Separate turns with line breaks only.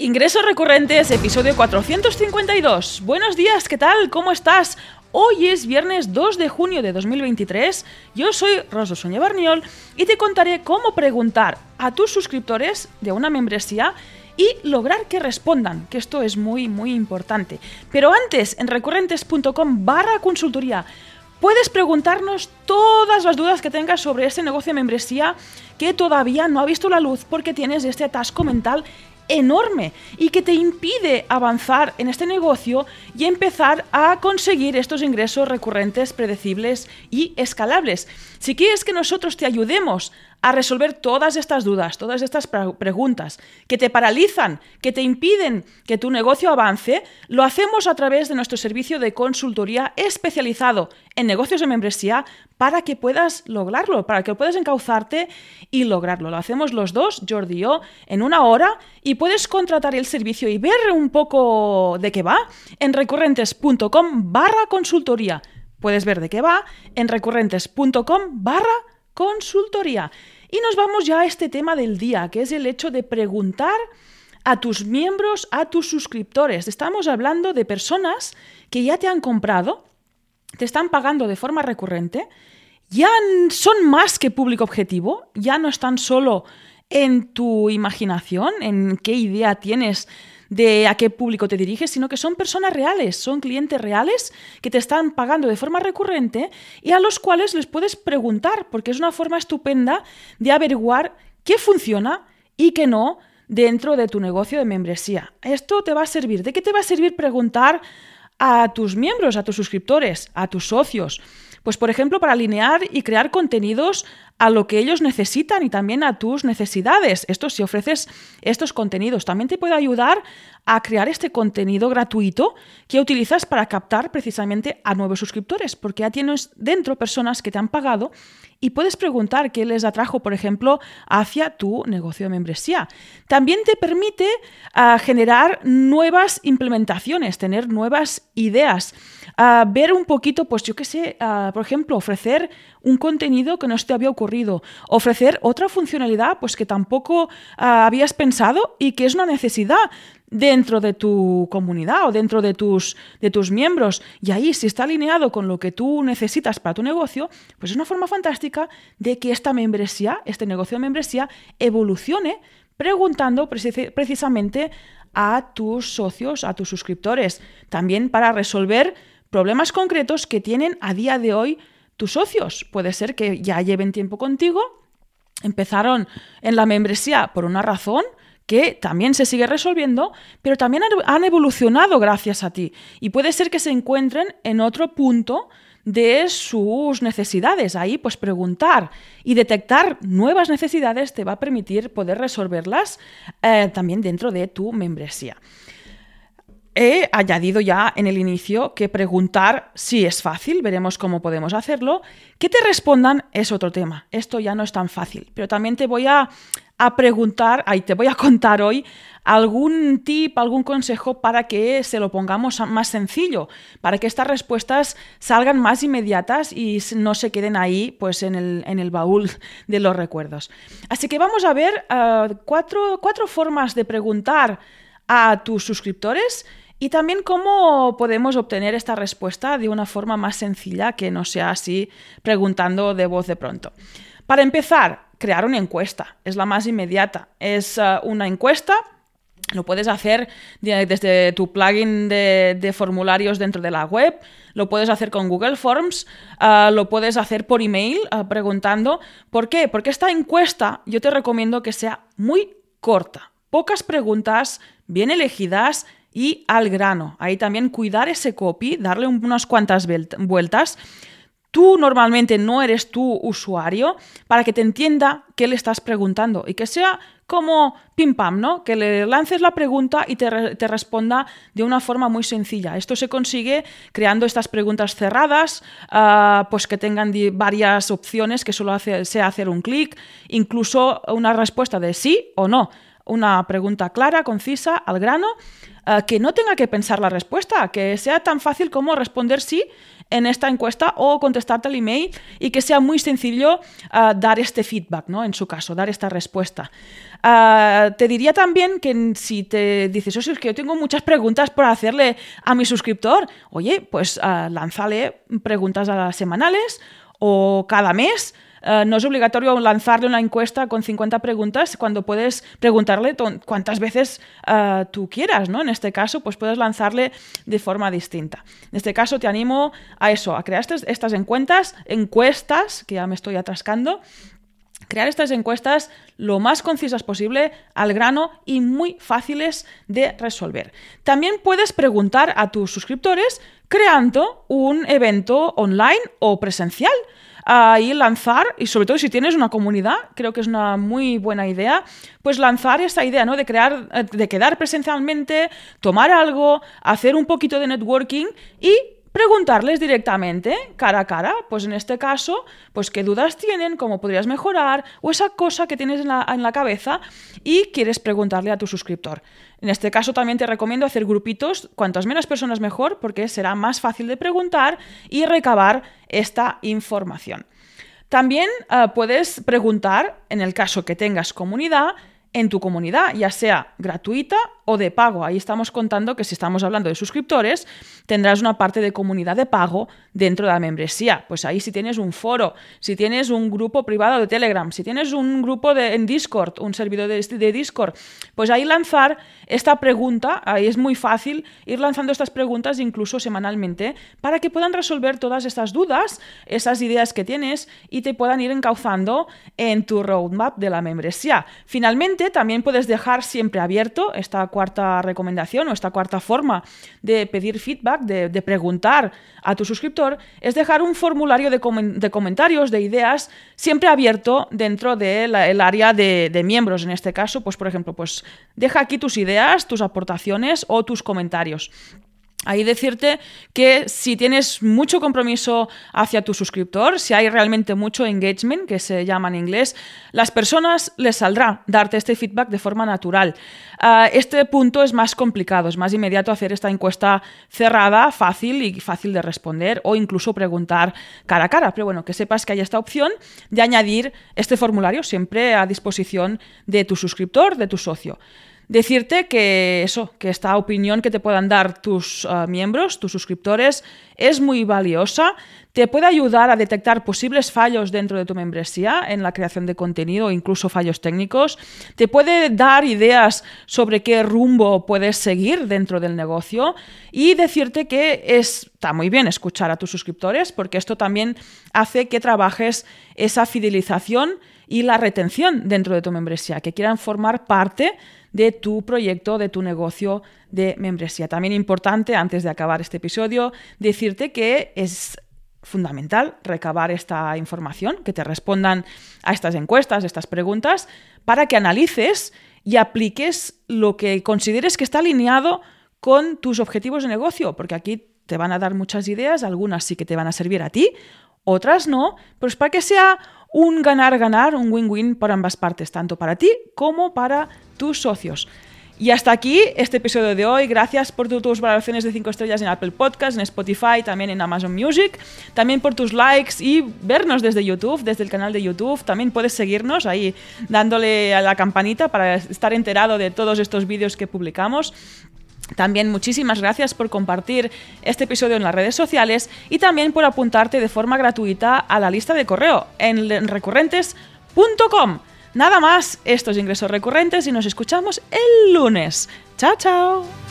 Ingresos recurrentes, episodio 452. Buenos días, ¿qué tal? ¿Cómo estás? Hoy es viernes 2 de junio de 2023. Yo soy Rosa Soña Barniol y te contaré cómo preguntar a tus suscriptores de una membresía y lograr que respondan, que esto es muy, muy importante. Pero antes, en recurrentes.com barra consultoría, puedes preguntarnos todas las dudas que tengas sobre ese negocio de membresía que todavía no ha visto la luz porque tienes este atasco mental enorme y que te impide avanzar en este negocio y empezar a conseguir estos ingresos recurrentes, predecibles y escalables. Si quieres que nosotros te ayudemos a resolver todas estas dudas, todas estas preguntas que te paralizan, que te impiden que tu negocio avance, lo hacemos a través de nuestro servicio de consultoría especializado en negocios de membresía para que puedas lograrlo, para que puedas encauzarte y lograrlo. Lo hacemos los dos, Jordi y yo, en una hora y puedes contratar el servicio y ver un poco de qué va en recurrentes.com barra consultoría. Puedes ver de qué va en recurrentes.com barra consultoría. Y nos vamos ya a este tema del día, que es el hecho de preguntar a tus miembros, a tus suscriptores. Estamos hablando de personas que ya te han comprado, te están pagando de forma recurrente, ya son más que público objetivo, ya no están solo en tu imaginación, en qué idea tienes de a qué público te diriges, sino que son personas reales, son clientes reales que te están pagando de forma recurrente y a los cuales les puedes preguntar, porque es una forma estupenda de averiguar qué funciona y qué no dentro de tu negocio de membresía. Esto te va a servir. ¿De qué te va a servir preguntar a tus miembros, a tus suscriptores, a tus socios? Pues por ejemplo, para alinear y crear contenidos a lo que ellos necesitan y también a tus necesidades. Esto si ofreces estos contenidos también te puede ayudar a crear este contenido gratuito que utilizas para captar precisamente a nuevos suscriptores, porque ya tienes dentro personas que te han pagado y puedes preguntar qué les atrajo, por ejemplo, hacia tu negocio de membresía. También te permite uh, generar nuevas implementaciones, tener nuevas ideas, uh, ver un poquito, pues yo qué sé, uh, por ejemplo, ofrecer un contenido que no se te había ocurrido, ofrecer otra funcionalidad pues que tampoco habías pensado y que es una necesidad dentro de tu comunidad o dentro de tus, de tus miembros. Y ahí, si está alineado con lo que tú necesitas para tu negocio, pues es una forma fantástica de que esta membresía, este negocio de membresía, evolucione preguntando precisamente a tus socios, a tus suscriptores, también para resolver problemas concretos que tienen a día de hoy tus socios. Puede ser que ya lleven tiempo contigo, empezaron en la membresía por una razón, que también se sigue resolviendo, pero también han evolucionado gracias a ti. Y puede ser que se encuentren en otro punto de sus necesidades. Ahí, pues preguntar y detectar nuevas necesidades te va a permitir poder resolverlas eh, también dentro de tu membresía. He añadido ya en el inicio que preguntar sí es fácil, veremos cómo podemos hacerlo. Que te respondan es otro tema. Esto ya no es tan fácil, pero también te voy a a preguntar, ahí te voy a contar hoy algún tip, algún consejo para que se lo pongamos más sencillo, para que estas respuestas salgan más inmediatas y no se queden ahí pues en el, en el baúl de los recuerdos. Así que vamos a ver uh, cuatro, cuatro formas de preguntar a tus suscriptores y también cómo podemos obtener esta respuesta de una forma más sencilla que no sea así preguntando de voz de pronto. Para empezar, crear una encuesta. Es la más inmediata. Es uh, una encuesta. Lo puedes hacer desde tu plugin de, formularios dentro de la web, lo puedes hacer con Google Forms, uh, lo puedes hacer por email uh, preguntando. ¿Por qué? Porque esta encuesta yo te recomiendo que sea muy corta, pocas preguntas, bien elegidas y al grano. Ahí también cuidar ese copy, darle unas cuantas vueltas tú normalmente no eres tu usuario para que te entienda qué le estás preguntando y que sea como pim pam, ¿no? Que le lances la pregunta y te, responda de una forma muy sencilla. Esto se consigue creando estas preguntas cerradas, ah, pues que tengan varias opciones, que solo sea hacer un clic, incluso una respuesta de sí o no. Una pregunta clara, concisa, al grano, ah, que no tenga que pensar la respuesta, que sea tan fácil como responder sí en esta encuesta o contestarte al email y que sea muy sencillo ah, dar este feedback, ¿no? En su caso, dar esta respuesta. Ah, te diría también que si te dices, oye, es que yo tengo muchas preguntas por hacerle a mi suscriptor, oye, pues lánzale preguntas semanales o cada mes eh, no es obligatorio lanzarle una encuesta con 50 preguntas cuando puedes preguntarle cuántas veces eh, tú quieras, ¿no? En este caso, pues puedes lanzarle de forma distinta. En este caso, te animo a eso, a crear estas, estas encuestas, encuestas, que ya me estoy atrascando, crear estas encuestas lo más concisas posible, al grano y muy fáciles de resolver. También puedes preguntar a tus suscriptores creando un evento online o presencial ahí lanzar, y sobre todo si tienes una comunidad, creo que es una muy buena idea, pues lanzar esa idea, ¿no? De crear, de quedar presencialmente, tomar algo, hacer un poquito de networking y preguntarles directamente, cara a cara, pues en este caso, pues qué dudas tienen, cómo podrías mejorar, o esa cosa que tienes en la, en la, cabeza y quieres preguntarle a tu suscriptor. En este caso también te recomiendo hacer grupitos, cuantas menos personas mejor, porque será más fácil de preguntar y recabar esta información. También uh, puedes preguntar, en el caso que tengas comunidad, en tu comunidad, ya sea gratuita o de pago. Ahí estamos contando que si estamos hablando de suscriptores, tendrás una parte de comunidad de pago dentro de la membresía. Pues ahí si tienes un foro, si tienes un grupo privado de Telegram, si tienes un grupo de, en Discord, un servidor de, de Discord, pues ahí lanzar esta pregunta, ahí es muy fácil ir lanzando estas preguntas incluso semanalmente para que puedan resolver todas estas dudas, esas ideas que tienes y te puedan ir encauzando en tu roadmap de la membresía. Finalmente, también puedes dejar siempre abierto esta cuarta recomendación o esta cuarta forma de pedir feedback, de, preguntar a tu suscriptor, es dejar un formulario de, comentarios, de ideas, siempre abierto dentro del área de, de, miembros. En este caso, pues por ejemplo, pues deja aquí tus ideas, tus aportaciones o tus comentarios. Ahí decirte que si tienes mucho compromiso hacia tu suscriptor, si hay realmente mucho engagement, que se llama en inglés, las personas les saldrá darte este feedback de forma natural. Ah, este punto es más complicado, es más inmediato hacer esta encuesta cerrada, fácil y fácil de responder o incluso preguntar cara a cara. Pero bueno, que sepas que hay esta opción de añadir este formulario siempre a disposición de tu suscriptor, de tu socio. Decirte que eso, que esta opinión que te puedan dar tus uh, miembros, tus suscriptores, es muy valiosa, te puede ayudar a detectar posibles fallos dentro de tu membresía en la creación de contenido, incluso fallos técnicos, te puede dar ideas sobre qué rumbo puedes seguir dentro del negocio y decirte que está muy bien escuchar a tus suscriptores porque esto también hace que trabajes esa fidelización y la retención dentro de tu membresía, que quieran formar parte de tu proyecto, de tu negocio de membresía. También importante, antes de acabar este episodio, decirte que es fundamental recabar esta información, que te respondan a estas encuestas, estas preguntas, para que analices y apliques lo que consideres que está alineado con tus objetivos de negocio, porque aquí te van a dar muchas ideas, algunas sí que te van a servir a ti, otras no, pero es para que sea un ganar-ganar, un win-win para ambas partes, tanto para ti como para tus socios. Y hasta aquí este episodio de hoy. Gracias por tus valoraciones de 5 estrellas en Apple Podcasts, en Spotify, también en Amazon Music. También por tus likes y vernos desde YouTube, desde el canal de YouTube. También puedes seguirnos ahí dándole a la campanita para estar enterado de todos estos vídeos que publicamos. También muchísimas gracias por compartir este episodio en las redes sociales y también por apuntarte de forma gratuita a la lista de correo en recurrentes.com. Nada más, estos ingresos recurrentes y nos escuchamos el lunes. Chao, chao.